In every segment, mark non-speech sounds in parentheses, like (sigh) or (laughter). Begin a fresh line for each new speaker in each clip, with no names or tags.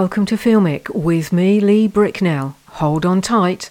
Welcome to Filmic with me, Lee Bricknell. Hold on tight.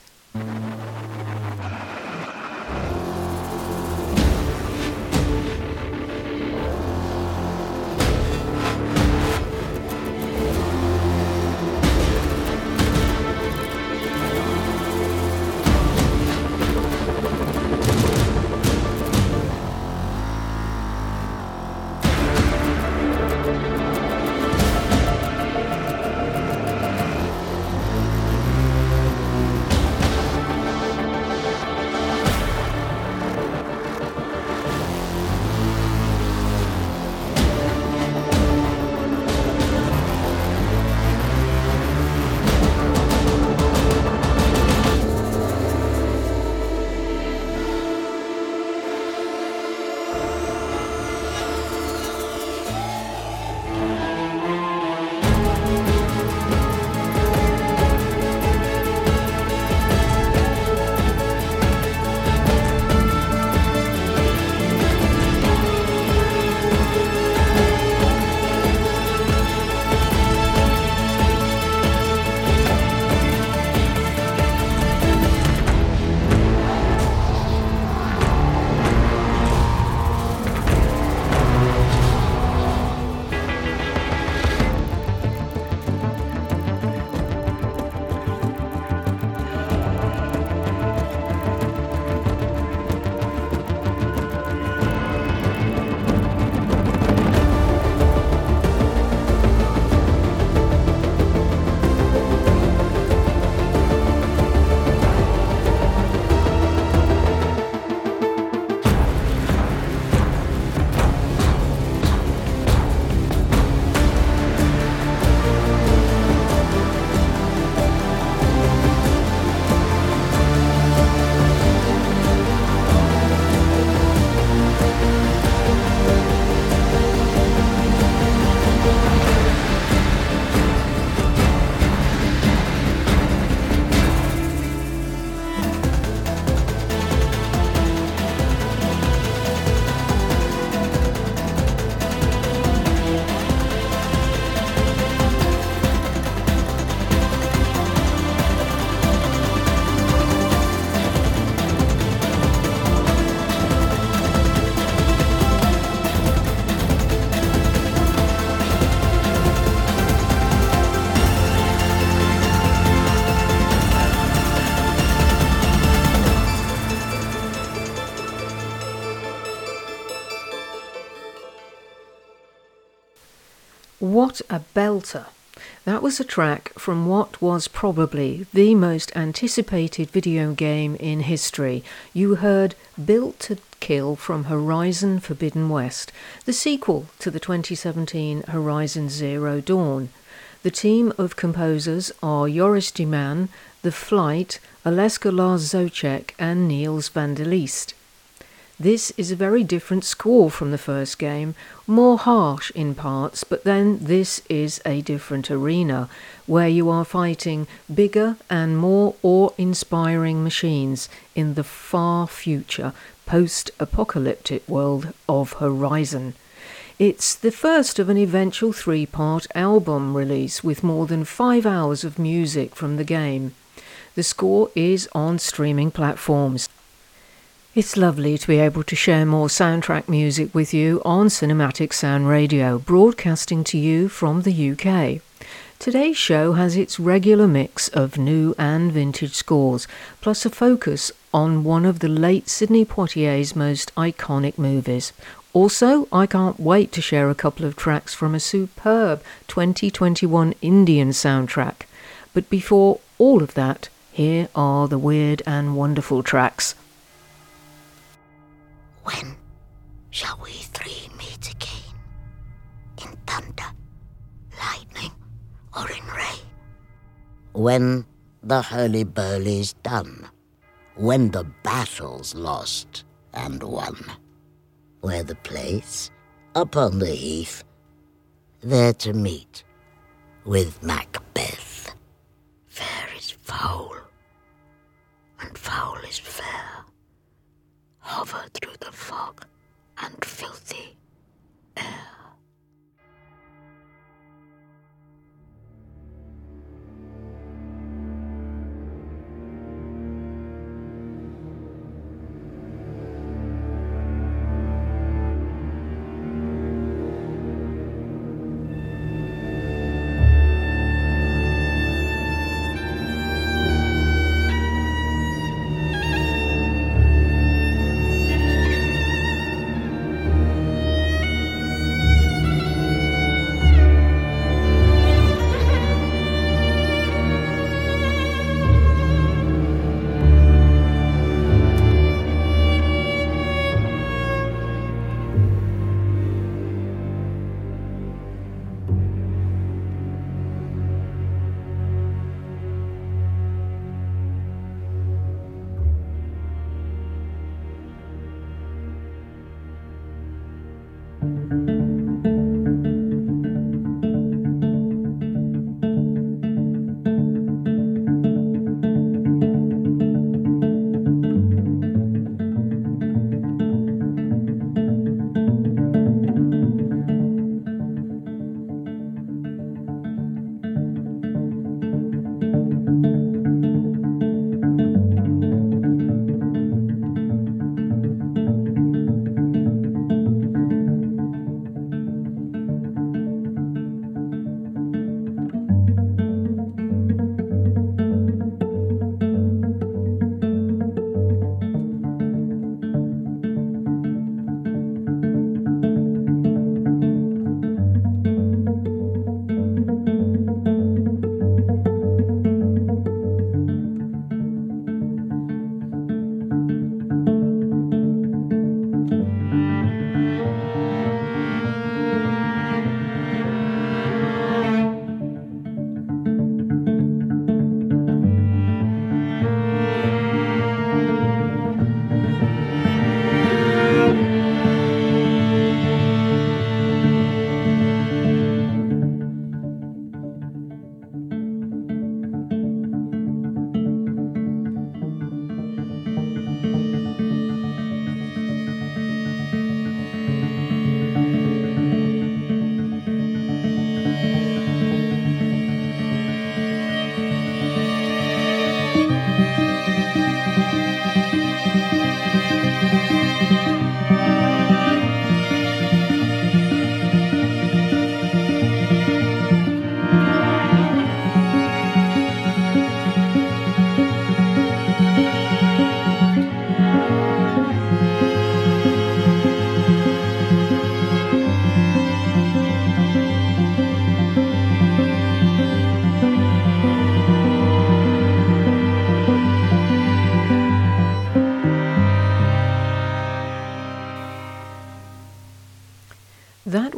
A belter! That was a track from what was probably the most anticipated video game in history. You heard Built to Kill from Horizon Forbidden West, the sequel to the 2017 Horizon Zero Dawn. The team of composers are Joris de Man, The Flight, Oleksa Lozowchuk, and Niels van der Leest. This is a very different score from the first game, more harsh in parts, but then this is a different arena where you are fighting bigger and more awe inspiring machines in the far future post apocalyptic world of Horizon. It's the first of an eventual three part album release with more than five hours of music from the game. The score is on streaming platforms. It's lovely to be able to share more soundtrack music with you on Cinematic Sound Radio, broadcasting to you from the UK. Today's show has its regular mix of new and vintage scores, plus a focus on one of the late Sidney Poitier's most iconic movies. Also, I can't wait to share a couple of tracks from a superb 2021 Indian soundtrack. But before all of that, here are the weird and wonderful tracks.
When shall we three meet again? In thunder, lightning, or in rain?
When the hurly-burly's done. When the battle's lost and won. Where the place? Upon the heath. There to meet with Macbeth. Fair is foul, and foul is fair hover through the fog and filthy air.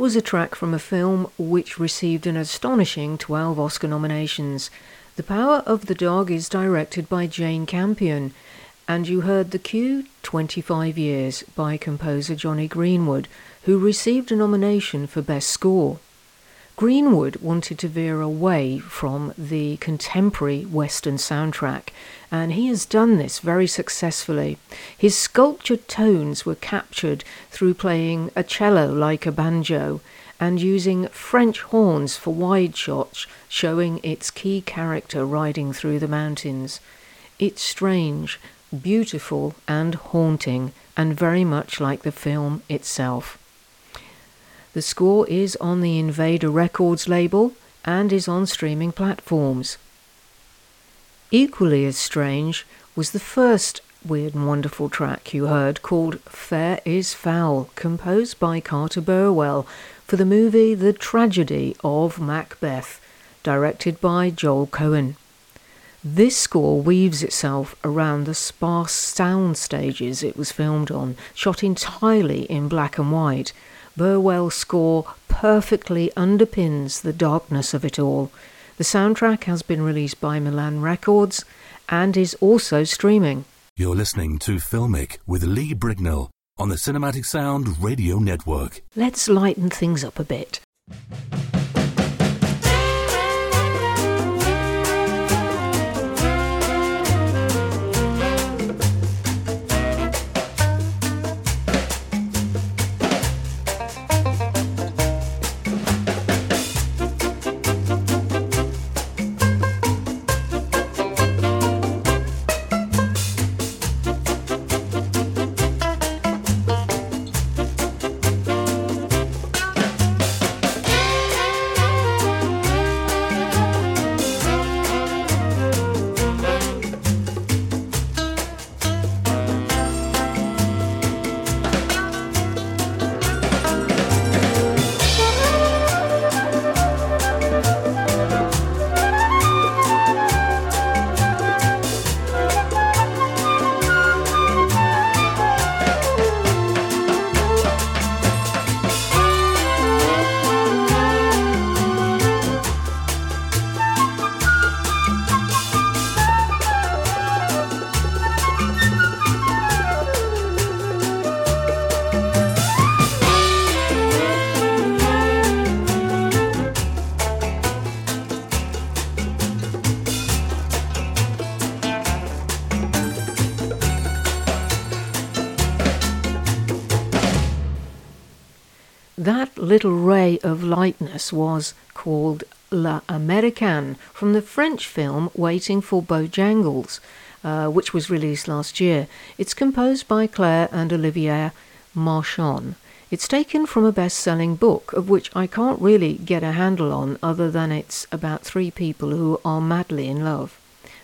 Was a track from a film which received an astonishing 12 Oscar nominations. The Power of the Dog is directed by Jane Campion, and you heard The Cue 25 Years by composer Jonny Greenwood, who received a nomination for Best Score. Greenwood wanted to veer away from the contemporary Western soundtrack, and he has done this very successfully. His sculptured tones were captured through playing a cello like a banjo and using French horns for wide shots, showing its key character riding through the mountains. It's strange, beautiful, and haunting, and very much like the film itself. The score is on the Invader Records label and is on streaming platforms. Equally as strange was the first weird and wonderful track you heard called Fair is Foul, composed by Carter Burwell for the movie The Tragedy of Macbeth, directed by Joel Coen. This score weaves itself around the sparse sound stages it was filmed on, shot entirely in black and white, Burwell's score perfectly underpins the darkness of it all. The soundtrack has been released by Milan Records and is also streaming.
You're listening to Filmic with Lee Brignall on the Cinematic Sound Radio Network.
Let's lighten things up a bit. Little ray of lightness was called La Americaine from the French film Waiting for Bojangles, uh, which was released last year. It's composed by Claire and Olivier Manchon. It's taken from a best selling book, of which I can't really get a handle on other than it's about three people who are madly in love.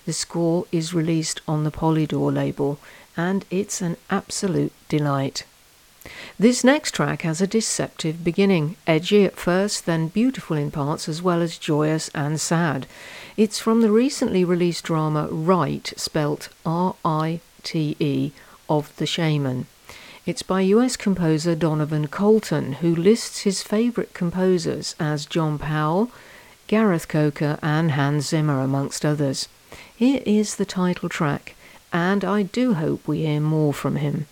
The score is released on the Polydor label, and it's an absolute delight. This next track has a deceptive beginning, edgy at first, then beautiful in parts, as well as joyous and sad. It's from the recently released drama Right, spelt R I T E, of The Shaman. It's by US composer Donovan Colton, who lists his favourite composers as John Powell, Gareth Coker, and Hans Zimmer, amongst others. Here is the title track, and I do hope we hear more from him.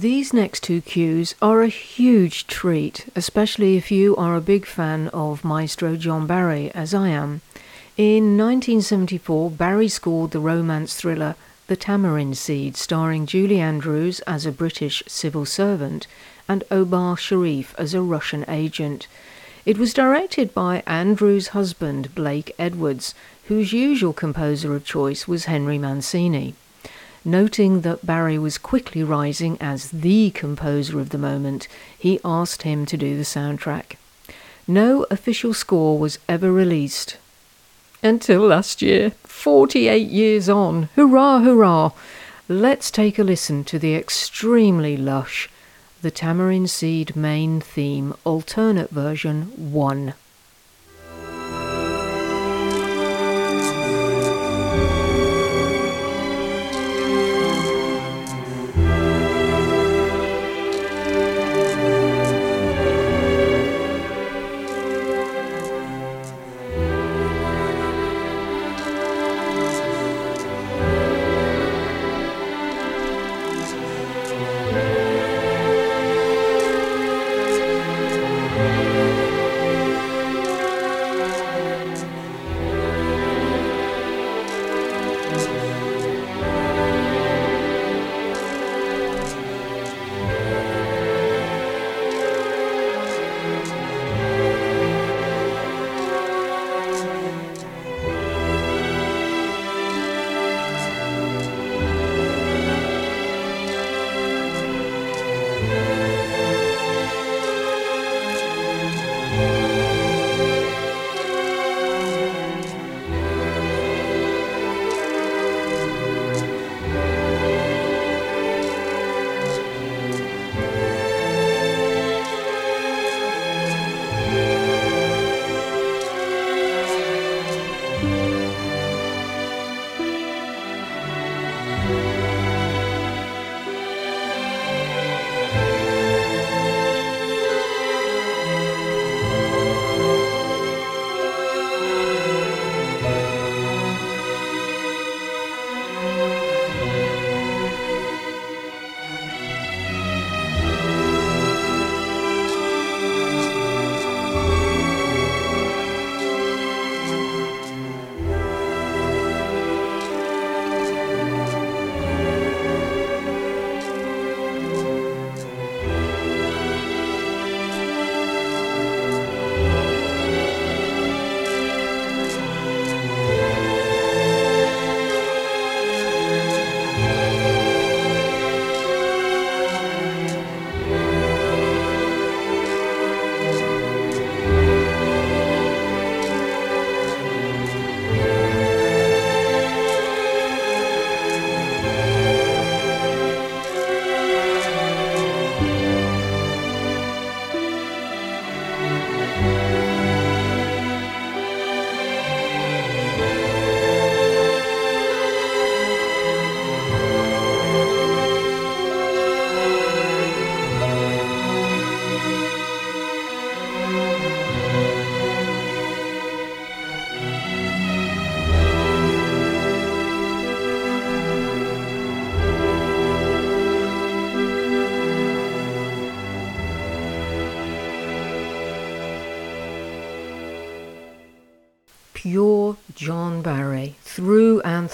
These next two cues are a huge treat, especially if you are a big fan of Maestro John Barry, as I am. In 1974, Barry scored the romance thriller The Tamarind Seed, starring Julie Andrews as a British civil servant and Omar Sharif as a Russian agent. It was directed by Andrews' husband, Blake Edwards, whose usual composer of choice was Henry Mancini. Noting that Barry was quickly rising as the composer of the moment, he asked him to do the soundtrack. No official score was ever released. Until last year, 48 years on. Hurrah, hurrah! Let's take a listen to the extremely lush The Tamarind Seed main theme, alternate version 1.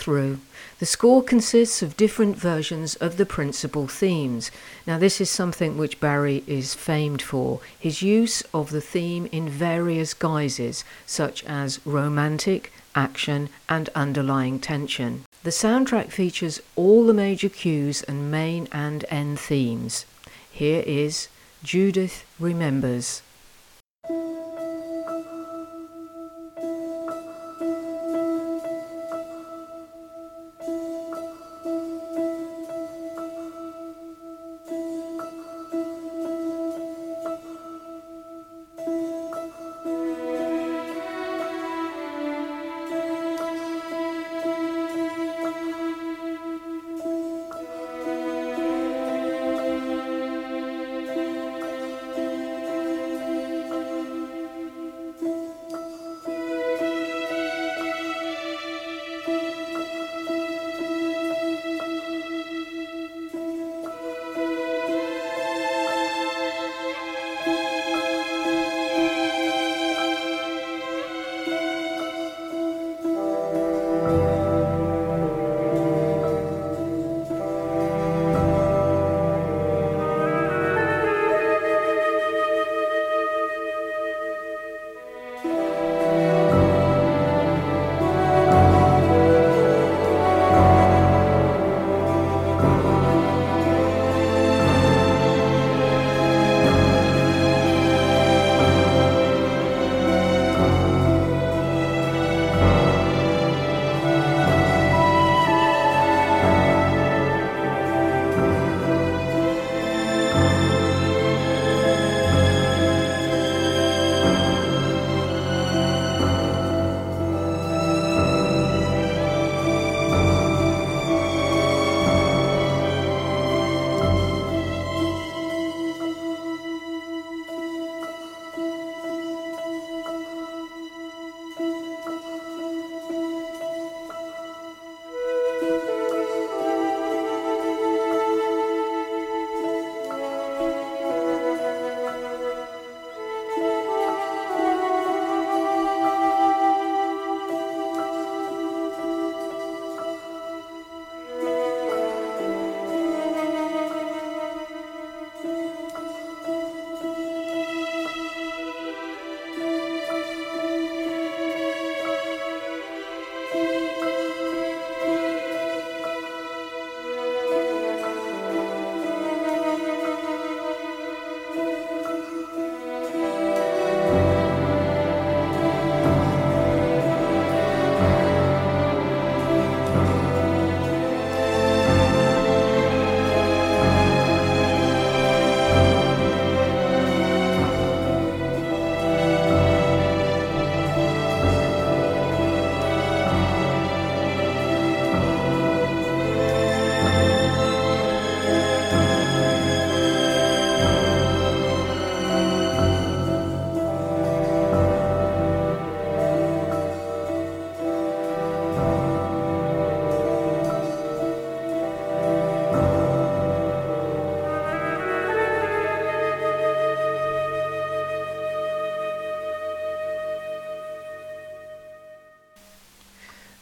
Through. The score consists of different versions of the principal themes. Now, this is something which Barry is famed for his use of the theme in various guises, such as romantic, action, and underlying tension. The soundtrack features all the major cues and main and end themes. Here is Judith Remembers.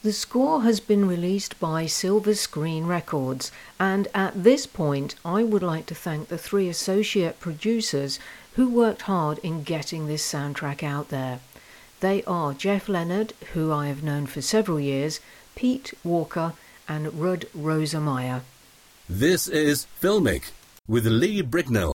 The score has been released by Silver Screen Records, and at this point, I would like to thank the three associate producers who worked hard in getting this soundtrack out there. They are Jeff Leonard, who I have known for several years, Pete Walker, and Rudd Rosemeyer.
This is Filmic with Lee Bricknell.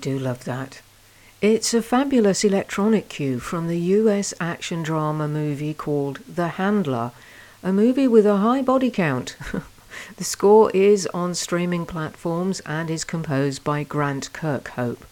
Do love that. It's a fabulous electronic cue from the US action drama movie called The Handler, a movie with a high body count. (laughs) the score is on streaming platforms and is composed by Grant Kirkhope.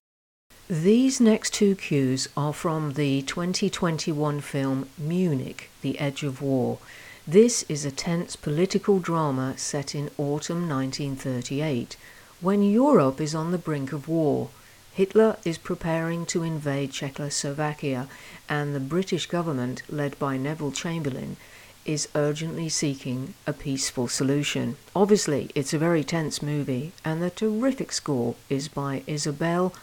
These next two cues are from the 2021 film Munich, The Edge of War. This is a tense political drama set in autumn 1938 when Europe is on the brink of war, Hitler is preparing to invade Czechoslovakia, and the British government, led by Neville Chamberlain, is urgently seeking a peaceful solution. Obviously, it's a very tense movie, and the terrific score is by Isobel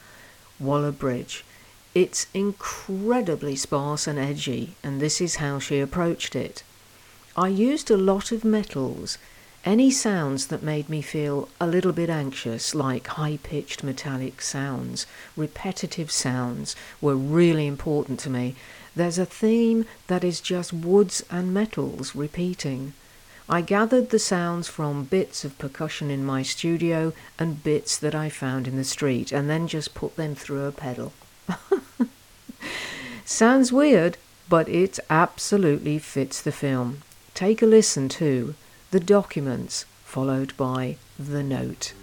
Waller-Bridge. It's incredibly sparse and edgy, and this is how she approached it. I used a lot of metals any sounds that made me feel a little bit anxious, like high pitched metallic sounds, repetitive sounds, were really important to me. There's a theme that is just woods and metals repeating. I gathered the sounds from bits of percussion in my studio and bits that I found in the street, and then just put them through a pedal. (laughs) Sounds weird, but it absolutely fits the film. Take a listen too the documents, followed by the note.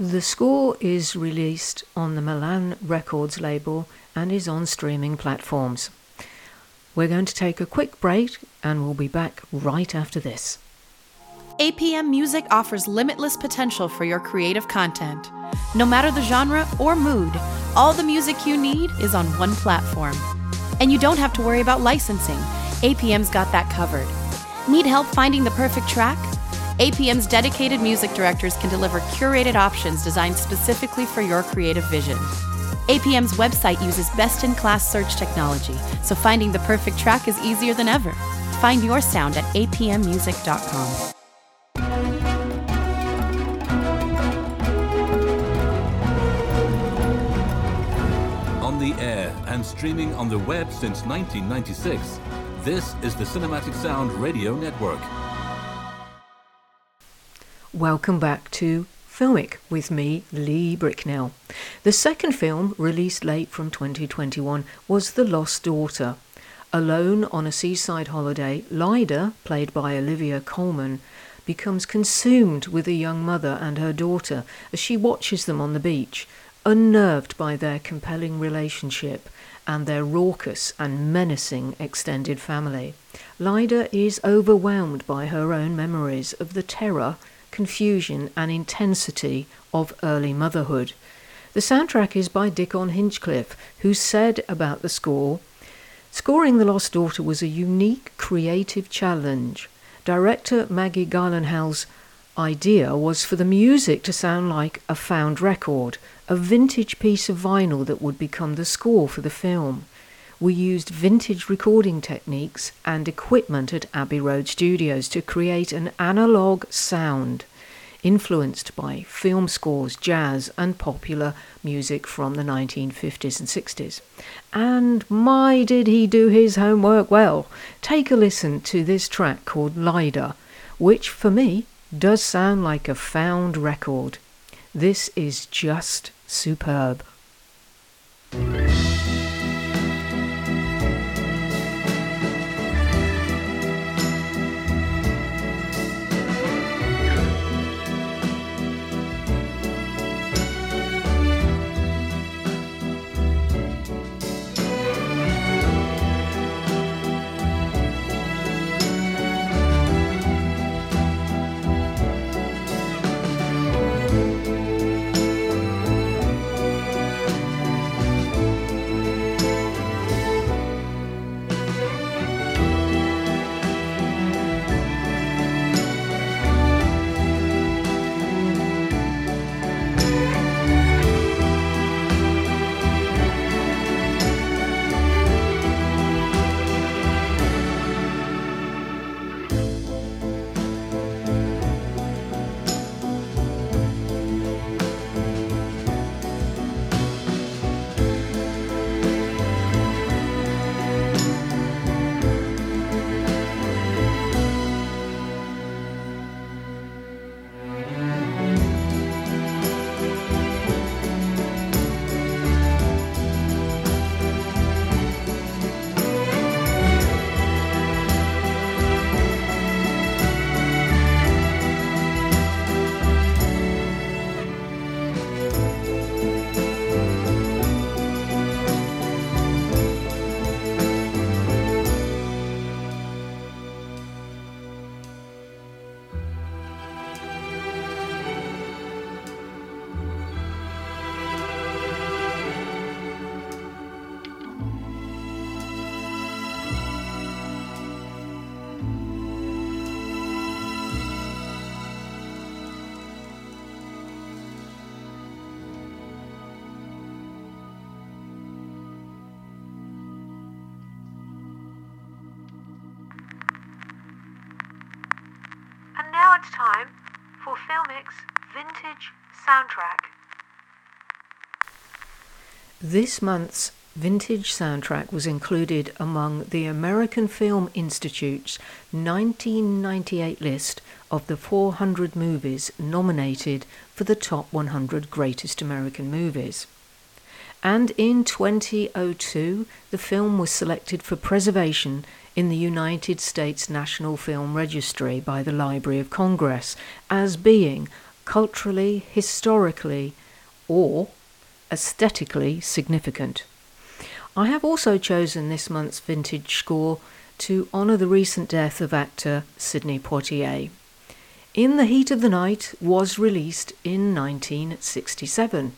The score is released on the Milan Records label and is on streaming platforms. We're going to take a quick break and we'll be back right after this.
APM Music offers limitless potential for your creative content. No matter the genre or mood, all the music you need is on one platform. And you don't have to worry about licensing. APM's got that covered. Need help finding the perfect track? APM's dedicated music directors can deliver curated options designed specifically for your creative vision. APM's website uses best in class search technology, so finding the perfect track is easier than ever. Find your sound at apmmusic.com.
On the air and streaming on the web since 1996, this is the Cinematic Sound Radio Network.
Welcome back to Filmic with me, Lee Bricknell. The second film, released late from 2021, was The Lost Daughter. Alone on a seaside holiday, Leda, played by Olivia Colman, becomes consumed with a young mother and her daughter as she watches them on the beach, unnerved by their compelling relationship and their raucous and menacing extended family. Leda is overwhelmed by her own memories of the terror confusion, and intensity of early motherhood. The soundtrack is by Dickon Hinchliffe, who said about the score Scoring The Lost Daughter was a unique creative challenge. Director Maggie Gyllenhaal's idea was for the music to sound like a found record, a vintage piece of vinyl that would become the score for the film. We used vintage recording techniques and equipment at Abbey Road Studios to create an analogue sound influenced by film scores, jazz, and popular music from the 1950s and 60s. And my, did he do his homework well! Take a listen to this track called Leda, which for me does sound like a found record. This is just superb. Soundtrack. This month's vintage soundtrack was included among the American Film Institute's 1998 list of the 400 movies nominated for the top 100 greatest American movies. And in 2002, the film was selected for preservation in the United States National Film Registry by the Library of Congress as being culturally, historically, or aesthetically significant. I have also chosen this month's vintage score to honour the recent death of actor Sidney Poitier. In the Heat of the Night was released in 1967.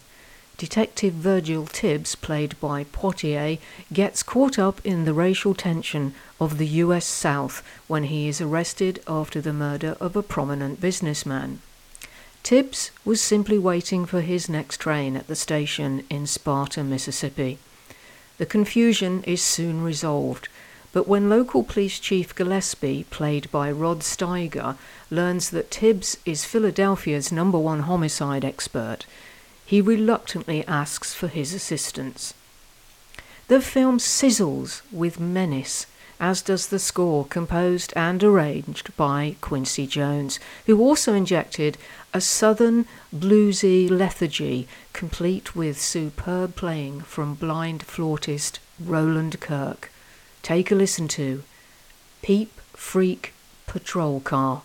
Detective Virgil Tibbs, played by Poitier, gets caught up in the racial tension of the US South when he is arrested after the murder of a prominent businessman. Tibbs was simply waiting for his next train at the station in Sparta, Mississippi. The confusion is soon resolved, but when local police chief Gillespie, played by Rod Steiger, learns that Tibbs is Philadelphia's number one homicide expert, he reluctantly asks for his assistance. The film sizzles with menace as does the score composed and arranged by Quincy Jones, who also injected a southern bluesy lethargy complete with superb playing from blind flautist Roland Kirk. Take a listen to Peep Freak Patrol Car.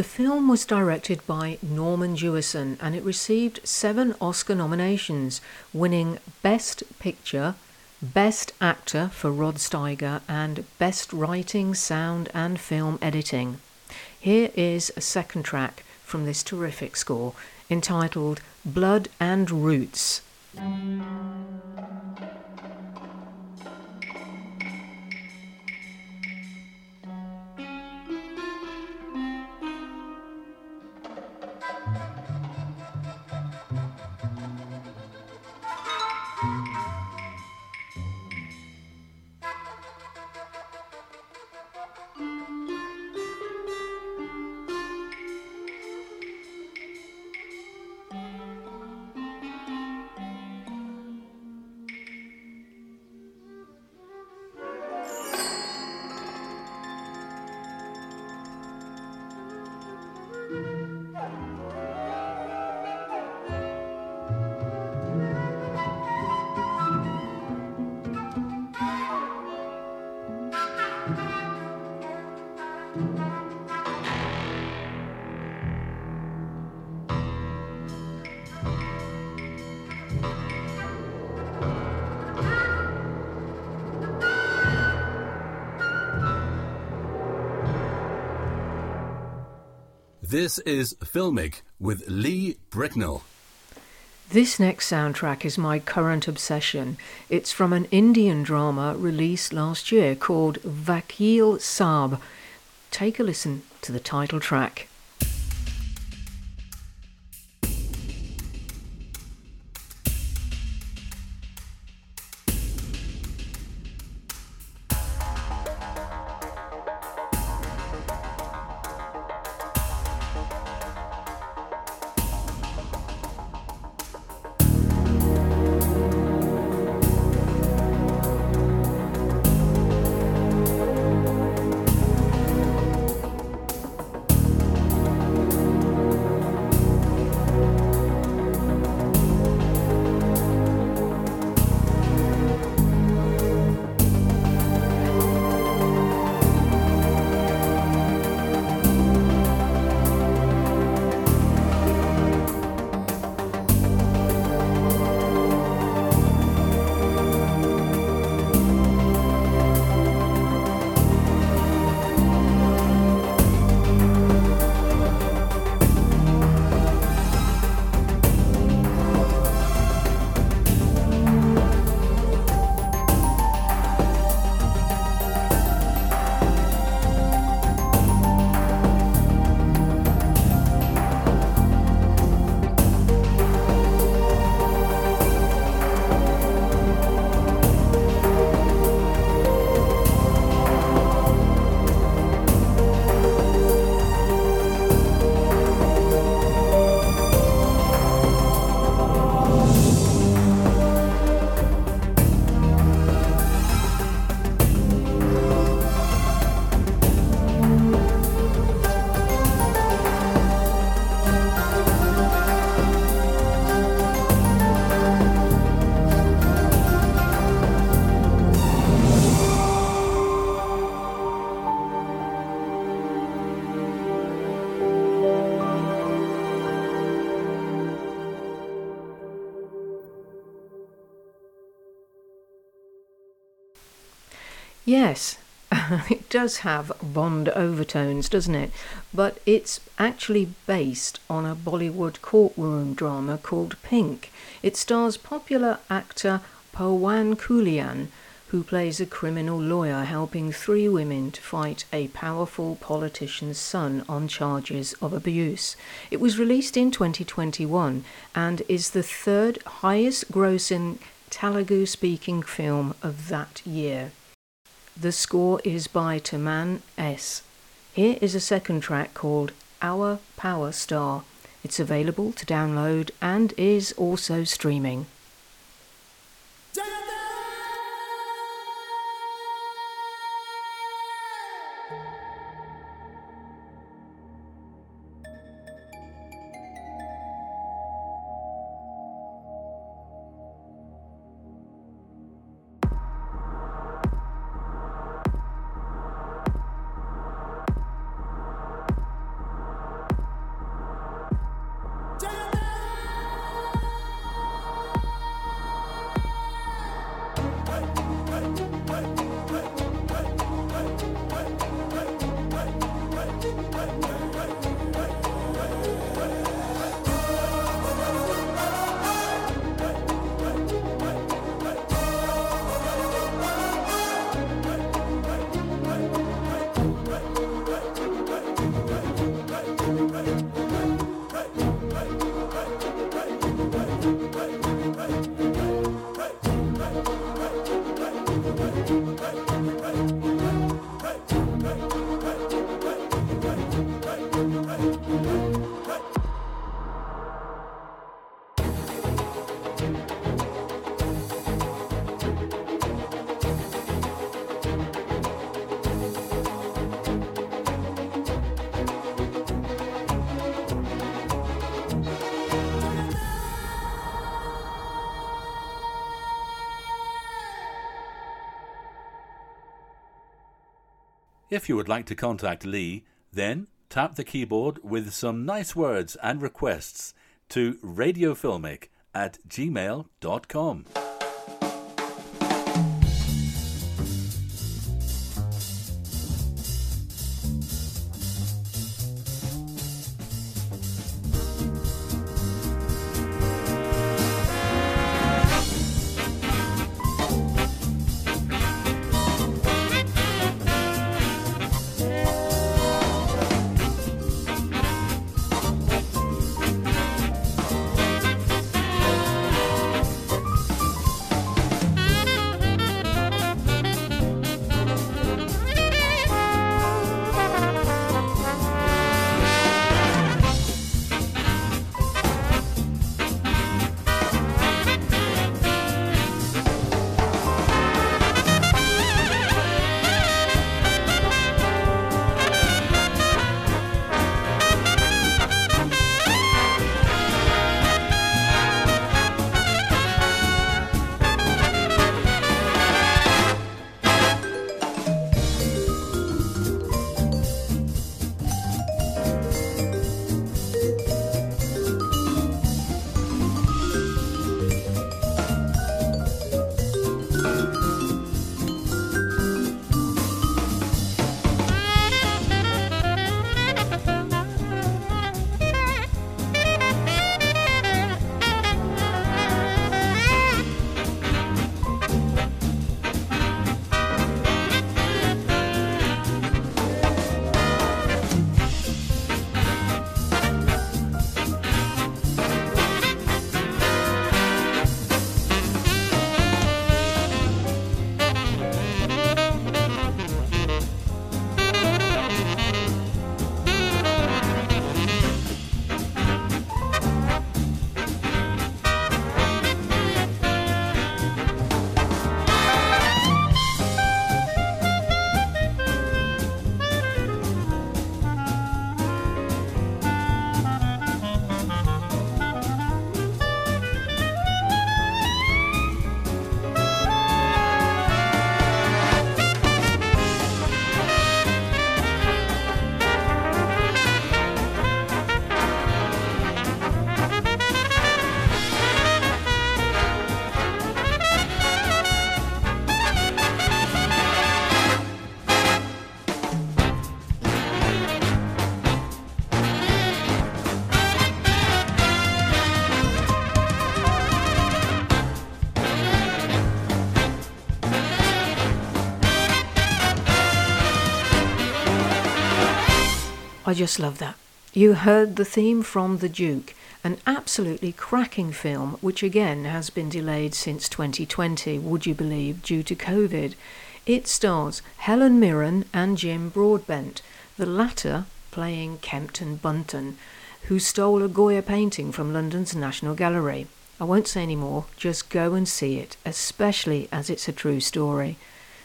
The film was directed by Norman Jewison and it received seven Oscar nominations, winning Best Picture, Best Actor for Rod Steiger, and Best Writing, Sound and Film Editing. Here is a second track from this terrific score entitled Blood and Roots.
This is Filmic with Lee Bricknell.
This next soundtrack is my current obsession. It's from an Indian drama released last year called Vakil Saab. Take a listen to the title track. Yes, (laughs) it does have Bond overtones, doesn't it? But it's actually based on a Bollywood courtroom drama called Pink. It stars popular actor Pawan Kalyan, who plays a criminal lawyer helping three women to fight a powerful politician's son on charges of abuse. It was released in 2021 and is the third highest grossing Telugu speaking film of that year. The score is by Thaman S. Here is a second track called Our Power Star. It's available to download and is also streaming.
If you would like to contact Lee, then tap the keyboard with some nice words and requests to radiofilmic at gmail.com.
just love that. You heard the theme from The Duke, an absolutely cracking film, which again has been delayed since 2020, would you believe, due to COVID. It stars Helen Mirren and Jim Broadbent, the latter playing Kempton Bunton, who stole a Goya painting from London's National Gallery. I won't say any more, just go and see it, especially as it's a true story.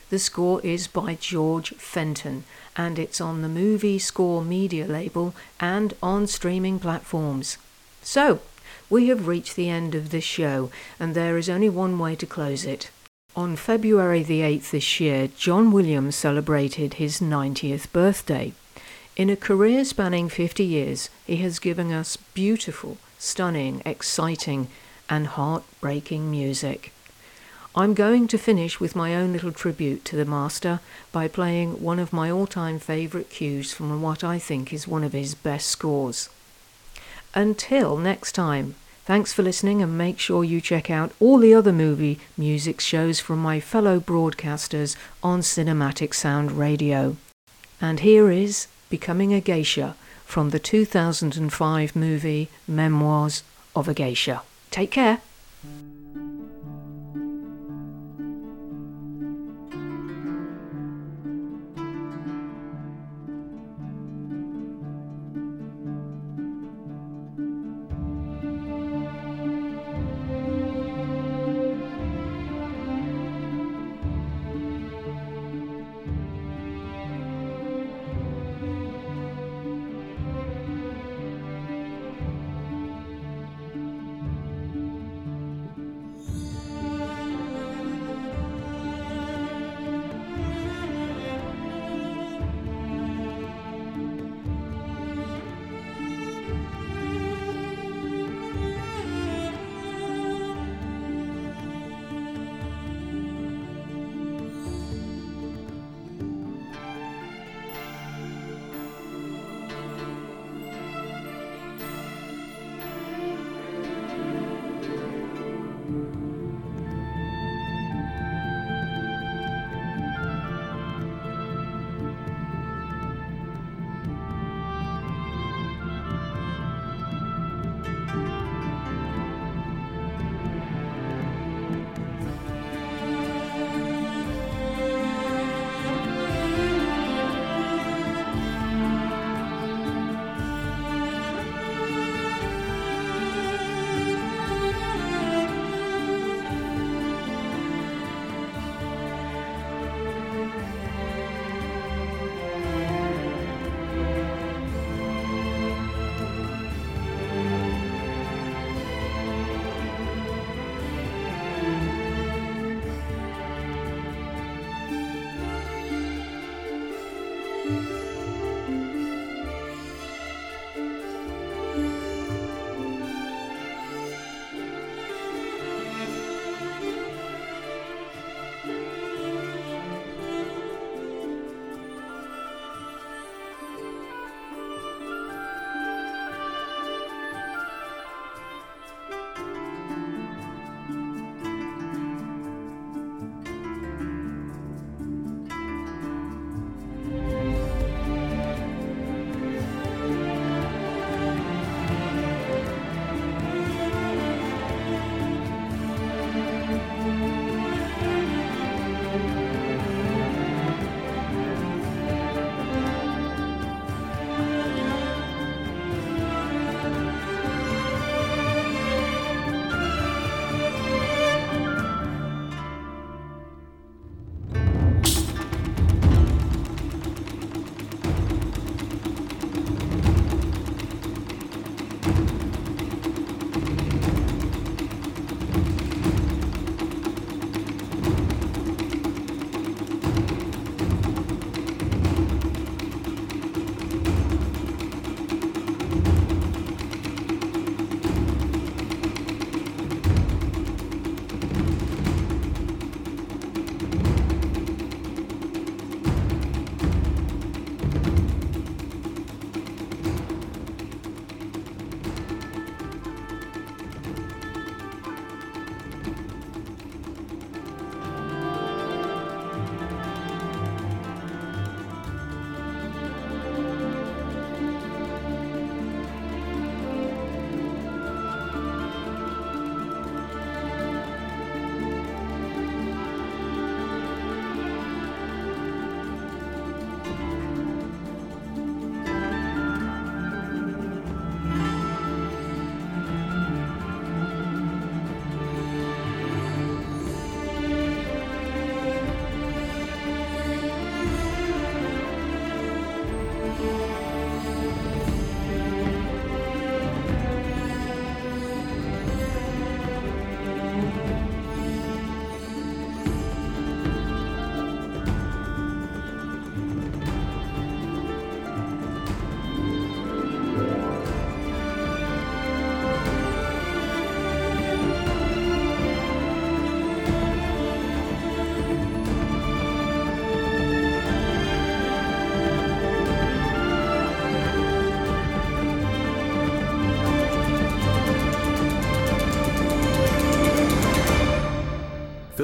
The score is by George Fenton, and it's on the Movie Score Media label and on streaming platforms. So, we have reached the end of this show, and there is only one way to close it. On February the 8th this year, John Williams celebrated his 90th birthday. In a career spanning 50 years, he has given us beautiful, stunning, exciting, and heartbreaking music. I'm going to finish with my own little tribute to the master by playing one of my all time favourite cues from what I think is one of his best scores. Until next time, thanks for listening and make sure you check out all the other movie music shows from my fellow broadcasters on Cinematic Sound Radio. And here is Becoming a Geisha from the 2005 movie Memoirs of a Geisha. Take care.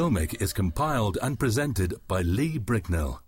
Filmic is compiled and presented by Lee Bricknell.